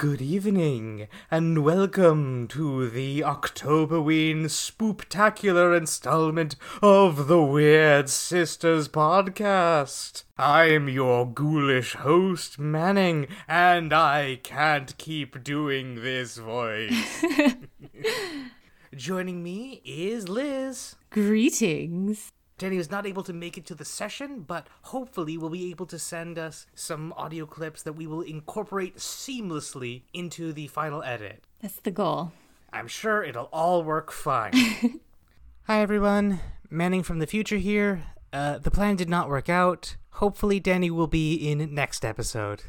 Good evening, and welcome to the Octoberween spooptacular installment of the Weird Sisters podcast. I'm your ghoulish host, Manning, and I can't keep doing this voice. Joining me is Liz. Greetings. Danny was not able to make it to the session, but hopefully will be able to send us some audio clips that we will incorporate seamlessly into the final edit. That's the goal. I'm sure it'll all work fine. Hi everyone, Manning from the future here. Uh, the plan did not work out. Hopefully Danny will be in next episode.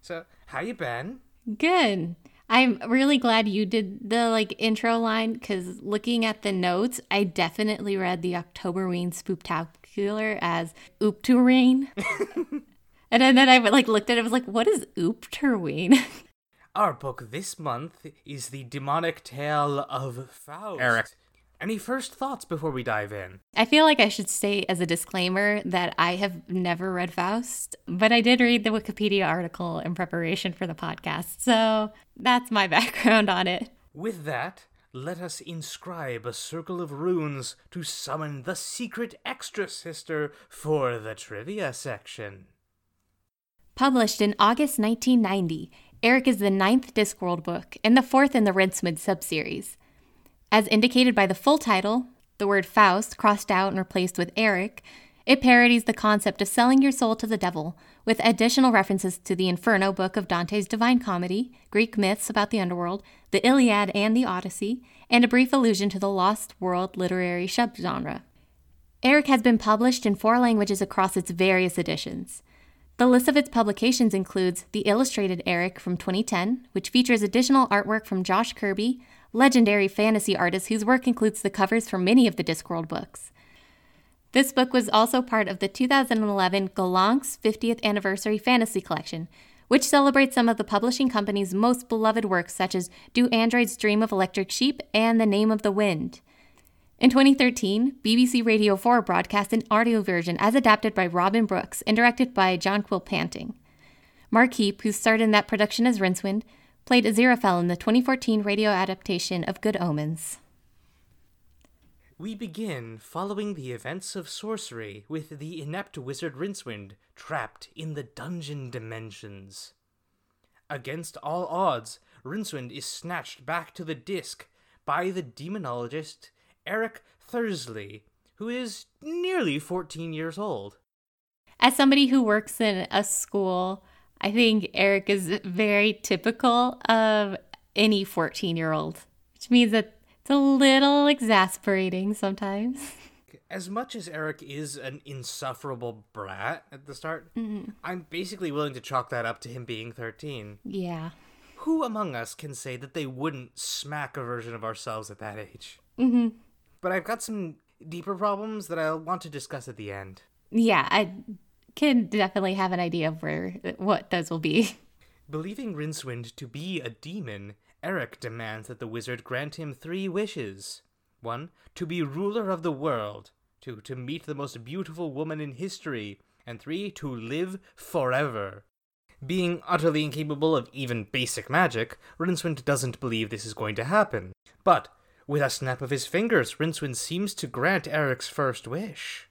So, how you been? Good. I'm really glad you did the like intro line because looking at the notes, I definitely read the Octoberween Spooptacular as Oopterween. and then, then I like looked at it, I was like, what is Oopterween? Our book this month is The Demonic Tale of Faust. Eric, any first thoughts before we dive in? I feel like I should say as a disclaimer that I have never read Faust, but I did read the Wikipedia article in preparation for the podcast. So that's my background on it. With that, let us inscribe a circle of runes to summon the secret extra sister for the trivia section. Published in August 1990, Eric is the ninth Discworld book and the fourth in the Rincewind subseries. As indicated by the full title, the word Faust crossed out and replaced with Eric, it parodies the concept of selling your soul to the devil, with additional references to the Inferno book of Dante's Divine Comedy, Greek myths about the underworld, the Iliad and the Odyssey, and a brief allusion to the Lost World literary subgenre. Eric has been published in four languages across its various editions. The list of its publications includes The Illustrated Eric from 2010, which features additional artwork from Josh Kirby, legendary fantasy artist whose work includes the covers for many of the Discworld books. This book was also part of the 2011 Gollancz 50th Anniversary Fantasy Collection, which celebrates some of the publishing company's most beloved works, such as Do Androids Dream of Electric Sheep and The Name of the Wind. In 2013, BBC Radio 4 broadcast an audio version as adapted by Robin Brooks and directed by Jonquil Panting. Mark Heap, who starred in that production as Rincewind, played Aziraphale in the 2014 radio adaptation of Good Omens. We begin following the events of Sourcery with the inept wizard Rincewind trapped in the dungeon dimensions. Against all odds, Rincewind is snatched back to the disc by the demonologist Eric Thursley, who is nearly 14 years old. As somebody who works in a school I think Eric is very typical of any 14 year old, which means that it's a little exasperating sometimes. As much as Eric is an insufferable brat at the start, mm-hmm. I'm basically willing to chalk that up to him being 13. Yeah. Who among us can say that they wouldn't smack a version of ourselves at that age? Mm-hmm. But I've got some deeper problems that I'll want to discuss at the end. Yeah, I can definitely have an idea of where what those will be. Believing Rincewind to be a demon, Eric demands that the wizard grant him three wishes. One, to be ruler of the world. Two, to meet the most beautiful woman in history. And three, to live forever. Being utterly incapable of even basic magic, Rincewind doesn't believe this is going to happen. But, with a snap of his fingers, Rincewind seems to grant Eric's first wish.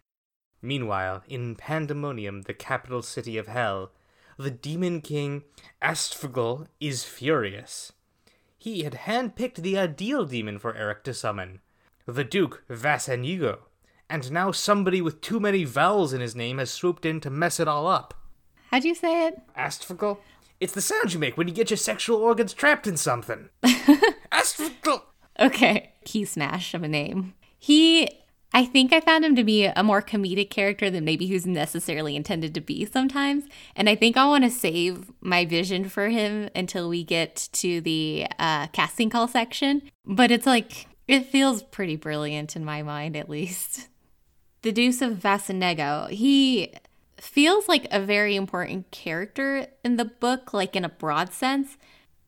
Meanwhile, in Pandemonium, the capital city of hell, the demon king Astfgl is furious. He had handpicked the ideal demon for Eric to summon, the Duke Vassenego, and now somebody with too many vowels in his name has swooped in to mess it all up. How'd you say it? Astfgl? It's the sound you make when you get your sexual organs trapped in something. Astfgl! Okay, key smash of a name. He I think I found him to be a more comedic character than maybe he's necessarily intended to be sometimes. And I think I want to save my vision for him until we get to the uh, casting call section. But it's like, it feels pretty brilliant in my mind, at least. The Deuce of Vassenego, he feels like a very important character in the book, like in a broad sense.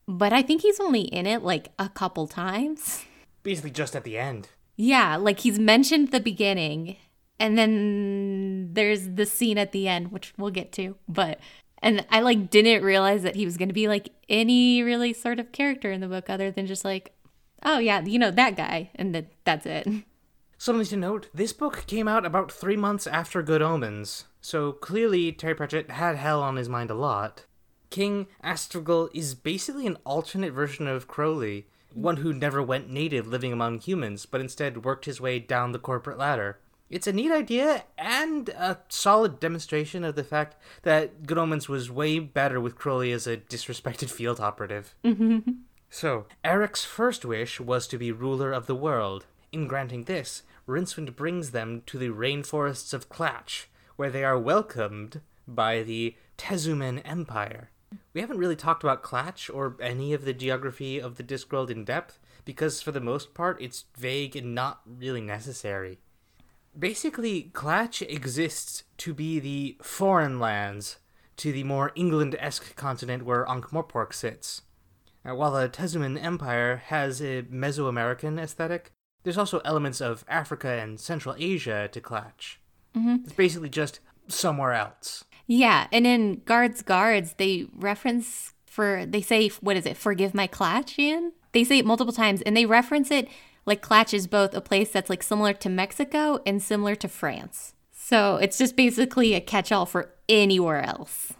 But I think he's only in it like a couple times. Basically, just at the end. Yeah, like he's mentioned the beginning and then there's the scene at the end which we'll get to, but And I like didn't realize that he was going to be like any really sort of character in the book other than just like, oh yeah, you know that guy, and that that's it. Something to note: this book came out about three months after Good Omens, so clearly Terry Pratchett had hell on his mind a lot. King Astragal is basically an alternate version of Crowley, one who never went native living among humans, but instead worked his way down the corporate ladder. It's a neat idea and a solid demonstration of the fact that Good Omens was way better with Crowley as a disrespected field operative. Mm-hmm. so, Eric's first wish was to be ruler of the world. In granting this, Rincewind brings them to the rainforests of Klatch, where they are welcomed by the Tezuman Empire. We haven't really talked about Klatch or any of the geography of the Discworld in depth, because for the most part it's vague and not really necessary. Basically, Klatch exists to be the foreign lands to the more England esque continent where Ankh-Morpork sits. Now, while the Tezuman Empire has a Mesoamerican aesthetic, there's also elements of Africa and Central Asia to Klatch. Mm-hmm. It's basically just somewhere else. Yeah, and in Guards Guards, they reference for they say what is it? Forgive my Klatchian. They say it multiple times, and they reference it like Klatch is both a place that's like similar to Mexico and similar to France. So it's just basically a catch-all for anywhere else.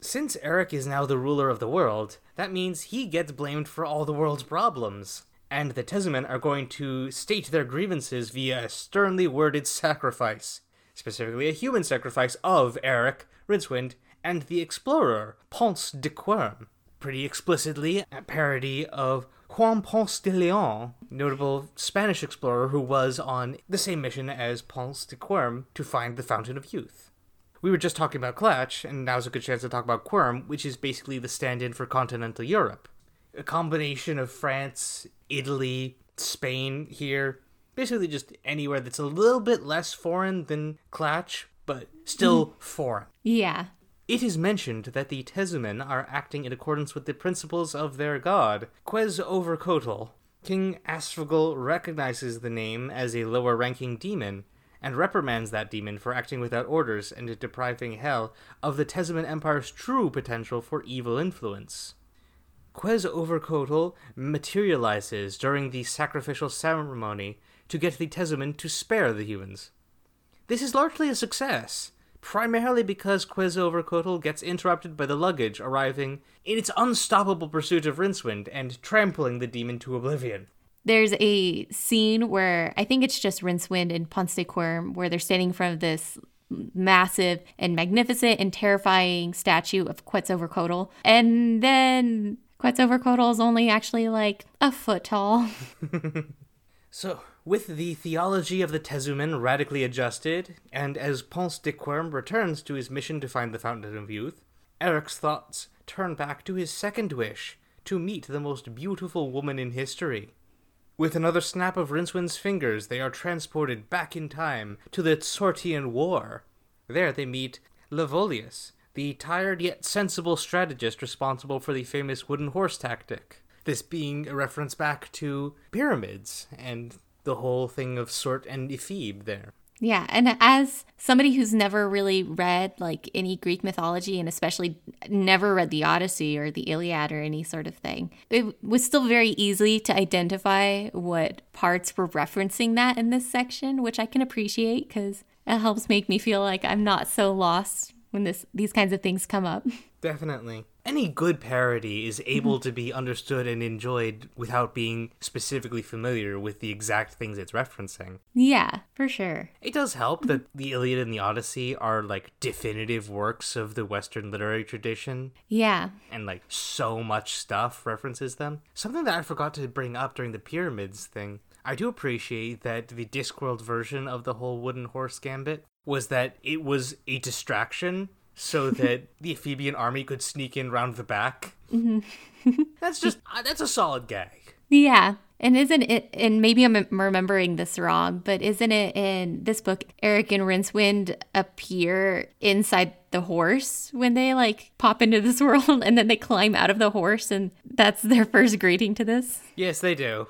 Since Eric is now the ruler of the world, that means he gets blamed for all the world's problems. And the Tezumen are going to state their grievances via a sternly worded sacrifice, specifically a human sacrifice of Eric, Rincewind, and the explorer, Ponce de Quirm. Pretty explicitly a parody of Juan Ponce de Leon, notable Spanish explorer who was on the same mission as Ponce de Quirm to find the Fountain of Youth. We were just talking about Klatch, and now's a good chance to talk about Quirm, which is basically the stand in for continental Europe. A combination of France, Italy, Spain here, basically just anywhere that's a little bit less foreign than Klatch, but still mm. foreign. Yeah. It is mentioned that the Tezumen are acting in accordance with the principles of their god, Quetzalcoatl. King Astragal recognizes the name as a lower ranking demon, and reprimands that demon for acting without orders and depriving Hell of the Tezuman Empire's true potential for evil influence. Quetzalcoatl materializes during the sacrificial ceremony to get the Tezumen to spare the humans. This is largely a success, primarily because Quetzalcoatl gets interrupted by the luggage arriving in its unstoppable pursuit of Rincewind and trampling the demon to oblivion. There's a scene where I think it's just Rincewind and Ponce de Quirm where they're standing in front of this massive and magnificent and terrifying statue of Quetzalcoatl. And then Quetzalcoatl is only actually like a foot tall. so, with the theology of the Tezumen radically adjusted, and as Ponce de Quirm returns to his mission to find the Fountain of Youth, Eric's thoughts turn back to his second wish to meet the most beautiful woman in history. With another snap of Rincewind's fingers, they are transported back in time to the Tsortian War. There they meet Lavaeolus, the tired yet sensible strategist responsible for the famous wooden horse tactic. This being a reference back to pyramids and the whole thing of Tsort and Ephebe there. Yeah, and as somebody who's never really read like any Greek mythology and especially never read the Odyssey or the Iliad or any sort of thing, it was still very easy to identify what parts were referencing that in this section, which I can appreciate because it helps make me feel like I'm not so lost when this these kinds of things come up. Definitely. Any good parody is mm-hmm. able to be understood and enjoyed without being specifically familiar with the exact things it's referencing. Yeah, for sure. It does help that mm-hmm. the Iliad and the Odyssey are like definitive works of the Western literary tradition. Yeah. And like so much stuff references them. Something that I forgot to bring up during the pyramids thing. I do appreciate that the Discworld version of the whole wooden horse gambit was that it was a distraction so that the Ephebian army could sneak in round the back. Mm-hmm. that's just uh, that's a solid gag. Yeah. And isn't it, and maybe I'm remembering this wrong, but isn't it in this book, Eric and Rincewind appear inside the horse when they like pop into this world and then they climb out of the horse and that's their first greeting to this? Yes, they do.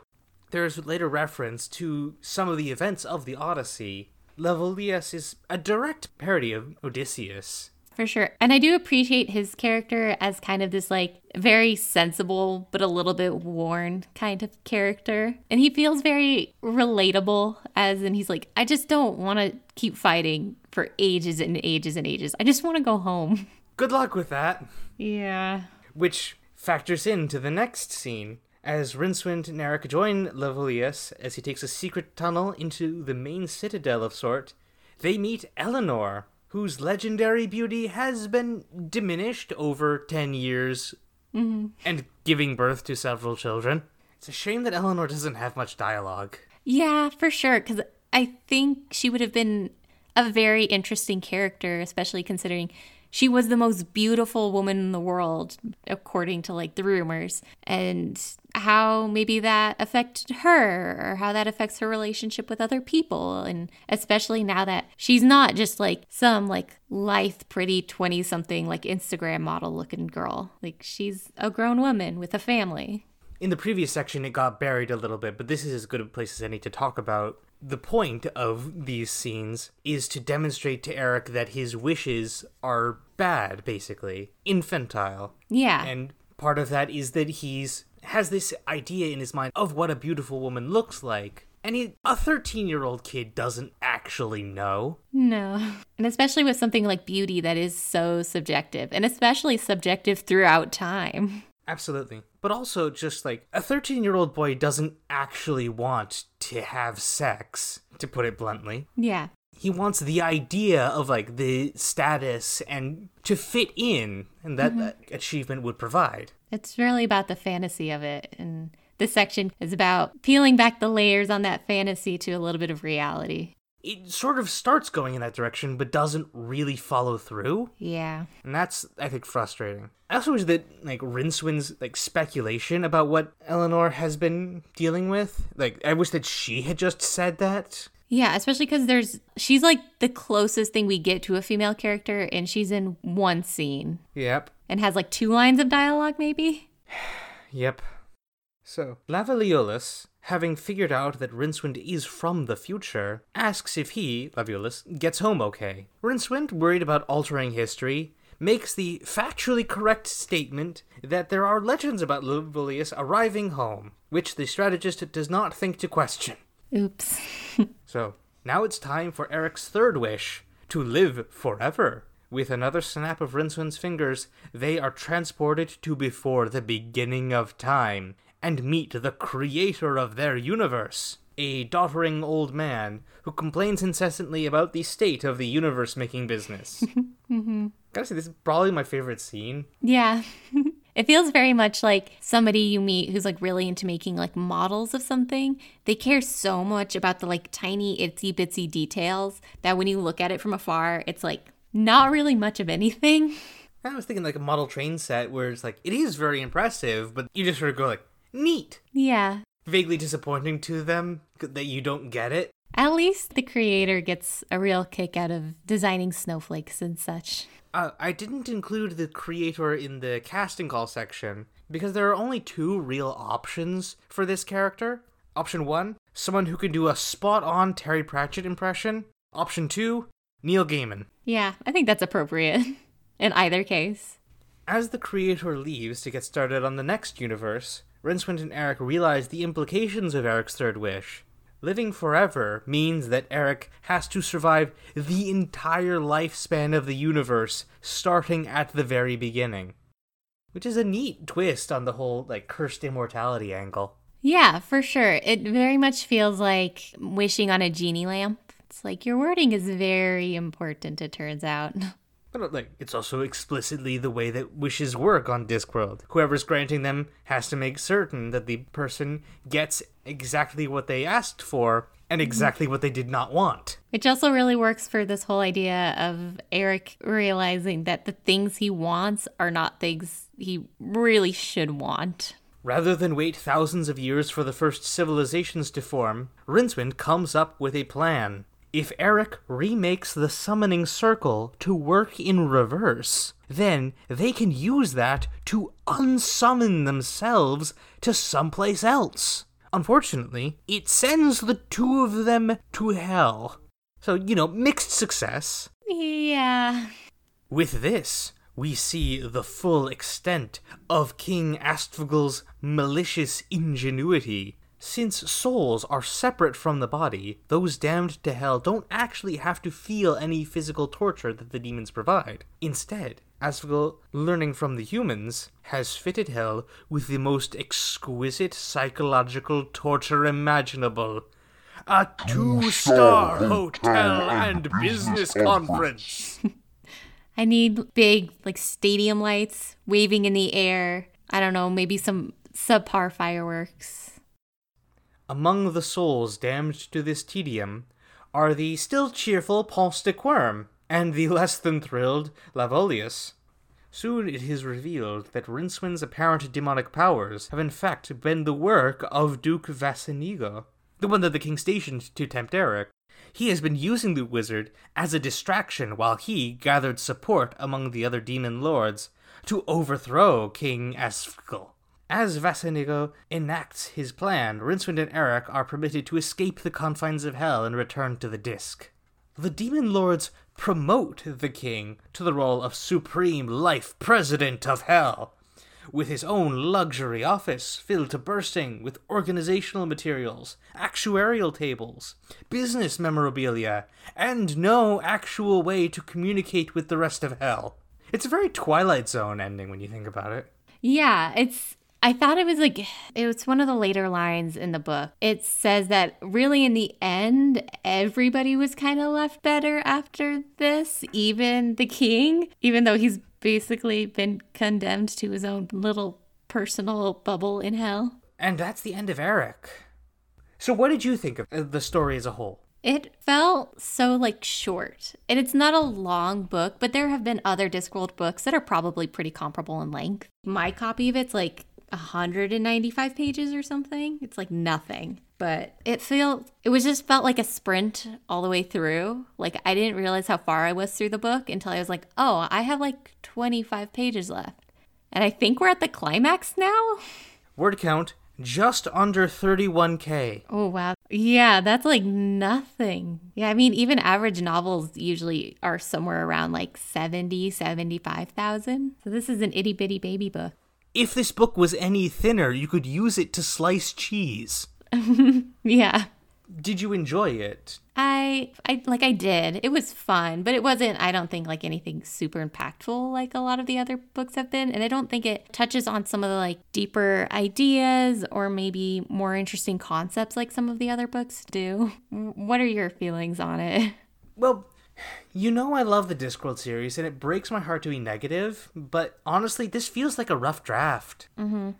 There's later reference to some of the events of the Odyssey. Lavaeolus is a direct parody of Odysseus, For sure. And I do appreciate his character as kind of this like very sensible but a little bit worn kind of character. And he feels very relatable as and he's like I just don't want to keep fighting for ages and ages and ages. I just want to go home. Good luck with that. Yeah. Which factors into the next scene. As Rincewind and Eric join Lavaeolus as he takes a secret tunnel into the main citadel of Tsort, they meet Eleanor, whose legendary beauty has been diminished over 10 years mm-hmm. and giving birth to several children. It's a shame that Eleanor doesn't have much dialogue. Yeah, for sure. Because I think she would have been a very interesting character, especially considering she was the most beautiful woman in the world, according to like the rumors, and how maybe that affected her or how that affects her relationship with other people. And especially now that she's not just like some like lithe, pretty 20 something like Instagram model looking girl. Like she's a grown woman with a family. In the previous section, it got buried a little bit, but this is as good a place as any to talk about. The point of these scenes is to demonstrate to Eric that his wishes are bad, basically, infantile. Yeah. And part of that is that he's has this idea in his mind of what a beautiful woman looks like. And he, a 13 year old kid doesn't actually know. No. And especially with something like beauty that is so subjective, and especially subjective throughout time. Absolutely. But also, just like a 13 year old boy doesn't actually want to have sex, to put it bluntly. Yeah. He wants the idea of like the status and to fit in, and that uh, achievement would provide. It's really about the fantasy of it. And this section is about peeling back the layers on that fantasy to a little bit of reality. It sort of starts going in that direction, but doesn't really follow through. Yeah. And that's, I think, frustrating. I also wish that, like, Rincewind's, like, speculation about what Eleanor has been dealing with, like, I wish that she had just said that. Yeah, especially because there's she's like the closest thing we get to a female character, and she's in one scene Yep. and has like two lines of dialogue, maybe. Yep. So, Lavaeolus, having figured out that Rincewind is from the future, asks if he, Lavaeolus, gets home okay. Rincewind, worried about altering history, makes the factually correct statement that there are legends about Lavaeolus arriving home, which the strategist does not think to question. Oops. So, now it's time for Eric's third wish to live forever. With another snap of Rincewind's fingers, they are transported to before the beginning of time and meet the creator of their universe, a doddering old man who complains incessantly about the state of the universe making business. mm-hmm. Gotta say, this is probably my favorite scene. Yeah. it feels very much like somebody you meet who's like really into making like models of something. They care so much about the like tiny itsy bitsy details that when you look at it from afar, it's like not really much of anything. I was thinking like a model train set where it's like, it is very impressive, but you just sort of go like, neat. Yeah. Vaguely disappointing to them that you don't get it. At least the creator gets a real kick out of designing snowflakes and such. Uh, I didn't include the creator in the casting call section because there are only two real options for this character. Option one, someone who can do a spot on Terry Pratchett impression. Option two, Neil Gaiman. Yeah, I think that's appropriate in either case. As the creator leaves to get started on the next universe, Rincewind and Eric realize the implications of Eric's third wish. Living forever means that Eric has to survive the entire lifespan of the universe, starting at the very beginning. Which is a neat twist on the whole, like, cursed immortality angle. Yeah, for sure. It very much feels like wishing on a genie lamp. It's like your wording is very important, it turns out. But, uh, like, it's also explicitly the way that wishes work on Discworld. Whoever's granting them has to make certain that the person gets exactly what they asked for and mm-hmm. exactly what they did not want. Which also really works for this whole idea of Eric realizing that the things he wants are not things he really should want. Rather than wait thousands of years for the first civilizations to form, Rincewind comes up with a plan. If Eric remakes the summoning circle to work in reverse, then they can use that to unsummon themselves to someplace else. Unfortunately, it sends the two of them to hell. So, you know, mixed success. Yeah. With this, we see the full extent of King Astfgl's malicious ingenuity. Since souls are separate from the body, those damned to hell don't actually have to feel any physical torture that the demons provide. Instead, Astfgl, learning from the humans, has fitted hell with the most exquisite psychological torture imaginable. A two star hotel and business conference. I need big, like, stadium lights waving in the air. I don't know, maybe some subpar fireworks. Among the souls damned to this tedium are the still cheerful Ponce de and the less than thrilled Lavaeolus. Soon it is revealed that RinceWind's apparent demonic powers have in fact been the work of Duke Vassenego, the one that the king stationed to tempt Eric. He has been using the wizard as a distraction while he gathered support among the other demon lords to overthrow King Astfgl. As Vassenego enacts his plan, Rincewind and Eric are permitted to escape the confines of hell and return to the disc. The demon lords promote the king to the role of supreme life president of hell, with his own luxury office filled to bursting with organizational materials, actuarial tables, business memorabilia, and no actual way to communicate with the rest of hell. It's a very Twilight Zone ending when you think about it. Yeah, it's I thought it was like, it was one of the later lines in the book. It says that really in the end, everybody was kind of left better after this, even the king, even though he's basically been condemned to his own little personal bubble in hell. And that's the end of Eric. So, what did you think of uh, the story as a whole? It felt so like short. And it's not a long book, but there have been other Discworld books that are probably pretty comparable in length. My copy of it's like 195 pages or something. It's like nothing. But it felt it was just felt like a sprint all the way through. Like I didn't realize how far I was through the book until I was like, "Oh, I have like 25 pages left." And I think we're at the climax now. Word count just under 31k. Oh wow. Yeah, that's like nothing. Yeah, I mean even average novels usually are somewhere around like 70, 75,000. So this is an itty bitty baby book if this book was any thinner, you could use it to slice cheese. yeah. Did you enjoy it? I I like I did. It was fun, but it wasn't I don't think like anything super impactful like a lot of the other books have been, and I don't think it touches on some of the like deeper ideas or maybe more interesting concepts like some of the other books do. What are your feelings on it? Well, you know I love the Discworld series, and it breaks my heart to be negative, but honestly, this feels like a rough draft. Mm-hmm.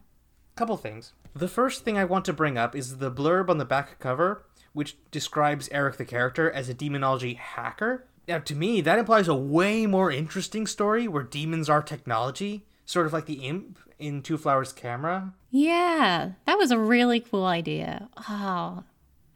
Couple things. The first thing I want to bring up is the blurb on the back cover, which describes Eric the character as a demonology hacker. Now, to me, that implies a way more interesting story where demons are technology, sort of like the imp in Twoflower's Camera. Yeah, that was a really cool idea. Oh,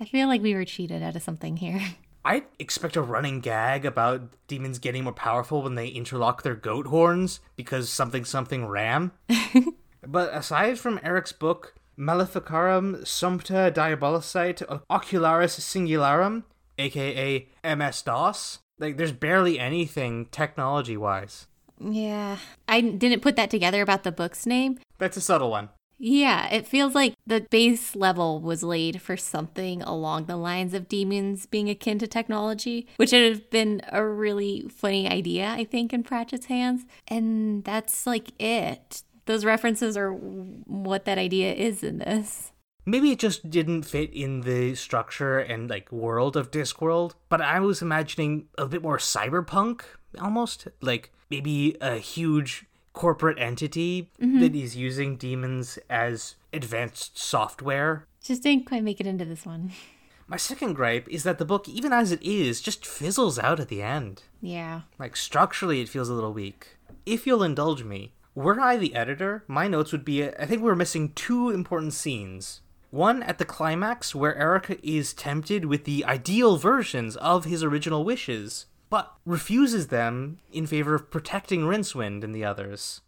I feel like we were cheated out of something here. I expect a running gag about demons getting more powerful when they interlock their goat horns because something something ram. but aside from Eric's book, Maleficarum Sumpta Diabolicite Ocularis Singularum, aka MS DOS, like there's barely anything technology wise. Yeah. I didn't put that together about the book's name. That's a subtle one. Yeah, it feels like the base level was laid for something along the lines of demons being akin to technology, which would have been a really funny idea, I think, in Pratchett's hands. And that's like it. Those references are what that idea is in this. Maybe it just didn't fit in the structure and like world of Discworld, but I was imagining a bit more cyberpunk almost. Like maybe a huge corporate entity mm-hmm. that is using demons as advanced software. Just didn't quite make it into this one. My second gripe is that the book, even as it is, just fizzles out at the end. Yeah. Like, structurally, it feels a little weak. If you'll indulge me, were I the editor, my notes would be I think we're missing two important scenes. One at the climax, where Erica is tempted with the ideal versions of his original wishes, but refuses them in favor of protecting Rincewind and the others.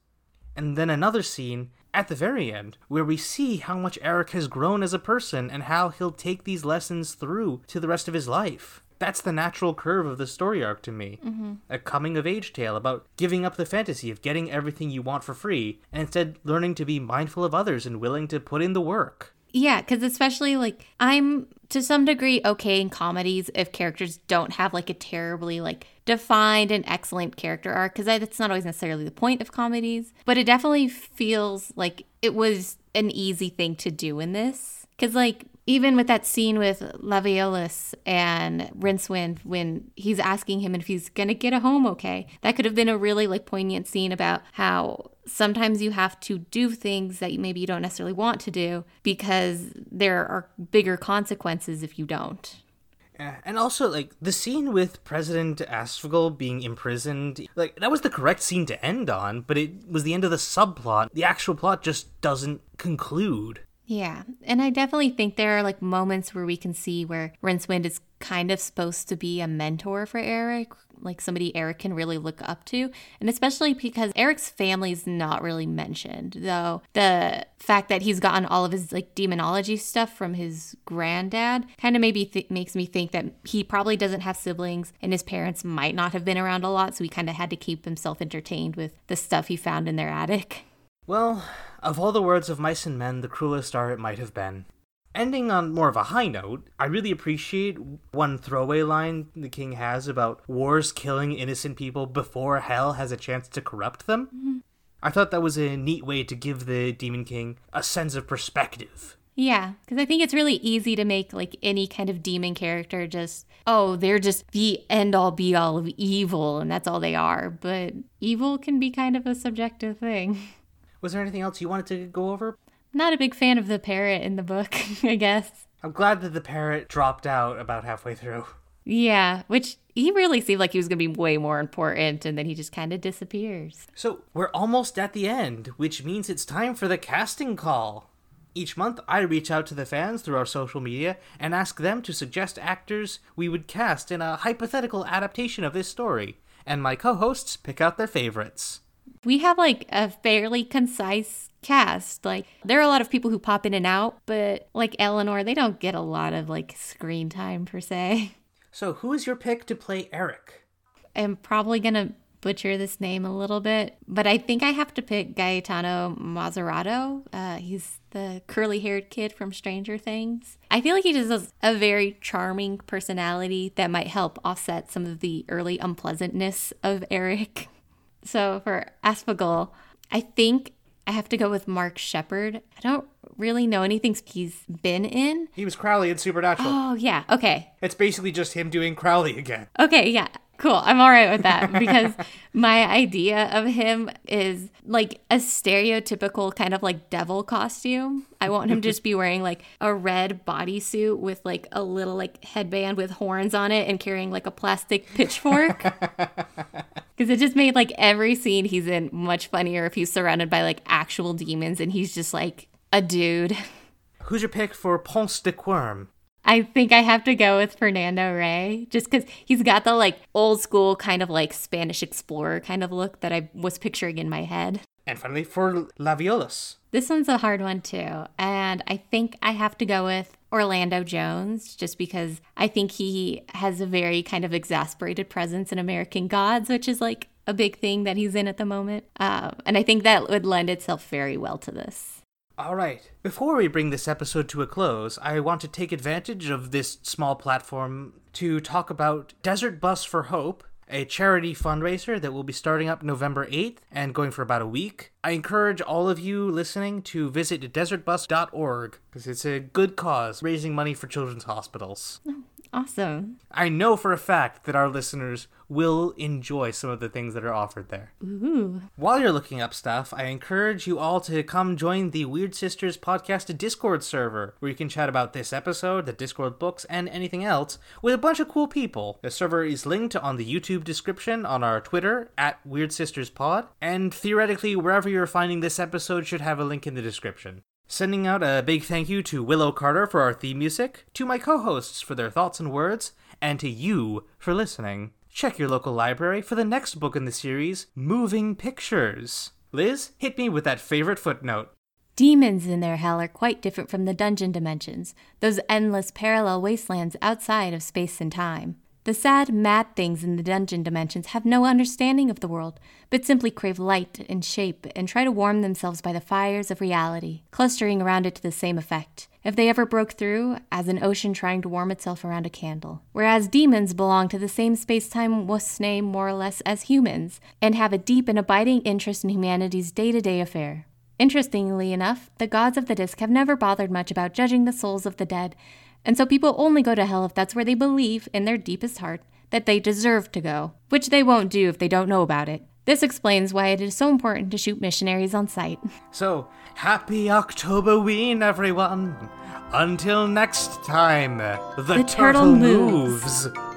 And then another scene at the very end where we see how much Eric has grown as a person and how he'll take these lessons through to the rest of his life. that's the natural curve of the story arc to me. Mm-hmm. A coming of age tale about giving up the fantasy of getting everything you want for free and instead learning to be mindful of others and willing to put in the work. Yeah, because especially like I'm to some degree okay in comedies if characters don't have like a terribly like defined and excellent character arc because that's not always necessarily the point of comedies but it definitely feels like it was an easy thing to do in this. Because like even with that scene with Lavaeolus and Rincewind when he's asking him if he's gonna get a home okay, that could have been a really like poignant scene about how sometimes you have to do things that maybe you don't necessarily want to do because there are bigger consequences if you don't. Yeah, and also like the scene with President Asphodel being imprisoned, like that was the correct scene to end on, but it was the end of the subplot. The actual plot just doesn't conclude. Yeah. And I definitely think there are like moments where we can see where Rincewind is kind of supposed to be a mentor for Eric, like somebody Eric can really look up to. And especially because Eric's family is not really mentioned, though the fact that he's gotten all of his like demonology stuff from his granddad kind of maybe th- makes me think that he probably doesn't have siblings and his parents might not have been around a lot. So he kind of had to keep himself entertained with the stuff he found in their attic. Well, of all the words of mice and men, the cruelest are it might have been. Ending on more of a high note, I really appreciate one throwaway line the king has about wars killing innocent people before hell has a chance to corrupt them. Mm-hmm. I thought that was a neat way to give the Demon King a sense of perspective. Yeah, because I think it's really easy to make like any kind of demon character just, oh, they're just the end all be all of evil and that's all they are. But evil can be kind of a subjective thing. Was there anything else you wanted to go over? Not a big fan of the parrot in the book, I guess. I'm glad that the parrot dropped out about halfway through. Yeah, which he really seemed like he was going to be way more important, and then he just kind of disappears. So we're almost at the end, which means it's time for the casting call. Each month, I reach out to the fans through our social media and ask them to suggest actors we would cast in a hypothetical adaptation of this story, and my co hosts pick out their favorites we have like a fairly concise cast. Like there are a lot of people who pop in and out, but like Eleanor, they don't get a lot of like screen time per se. So who is your pick to play Eric? I'm probably gonna butcher this name a little bit, but I think I have to pick Gaetano Mazzarato. Uh, he's the curly haired kid from Stranger Things. I feel like he just has a very charming personality that might help offset some of the early unpleasantness of Eric. So for Asphodel, I think I have to go with Mark Sheppard. I don't really know anything he's been in. He was Crowley in Supernatural. Oh, yeah. Okay. It's basically just him doing Crowley again. Okay, yeah. Cool. I'm all right with that because my idea of him is like a stereotypical kind of like devil costume. I want him to just be wearing like a red bodysuit with like a little like headband with horns on it and carrying like a plastic pitchfork. Because it just made like every scene he's in much funnier if he's surrounded by like actual demons and he's just like a dude. Who's your pick for Ponce de Quirm? I think I have to go with Fernando Rey just because he's got the like old school kind of like Spanish explorer kind of look that I was picturing in my head. And finally, for Lavaeolus. This one's a hard one too. And I think I have to go with Orlando Jones just because I think he has a very kind of exasperated presence in American Gods, which is like a big thing that he's in at the moment. Um, and I think that would lend itself very well to this. All right. Before we bring this episode to a close, I want to take advantage of this small platform to talk about Desert Bus for Hope, a charity fundraiser that will be starting up November 8th and going for about a week. I encourage all of you listening to visit desertbus.org because it's a good cause raising money for children's hospitals. Oh, Awesome. I know for a fact that our listeners will enjoy some of the things that are offered there. Ooh. While you're looking up stuff, I encourage you all to come join the Weird Sisters podcast Discord server, where you can chat about this episode, the Discworld books, and anything else with a bunch of cool people. The server is linked on the YouTube description on our Twitter at Weird Sisters Pod, and theoretically, wherever you're finding this episode should have a link in the description. Sending out a big thank you to Willow Carter for our theme music, to my co hosts for their thoughts and words, and to you for listening. Check your local library for the next book in the series, Moving Pictures. Liz, hit me with that favorite footnote. Demons in their hell are quite different from the dungeon dimensions, those endless parallel wastelands outside of space and time. The sad, mad things in the dungeon dimensions have no understanding of the world, but simply crave light and shape and try to warm themselves by the fires of reality, clustering around it to the same effect. If they ever broke through, as an ocean trying to warm itself around a candle. Whereas demons belong to the same space time name more or less as humans, and have a deep and abiding interest in humanity's day to day affair. Interestingly enough, the gods of the disc have never bothered much about judging the souls of the dead, and so people only go to hell if that's where they believe, in their deepest heart, that they deserve to go, which they won't do if they don't know about it. This explains why it is so important to shoot missionaries on sight. So, happy Octoberween, everyone! Until next time, the, The turtle moves. moves.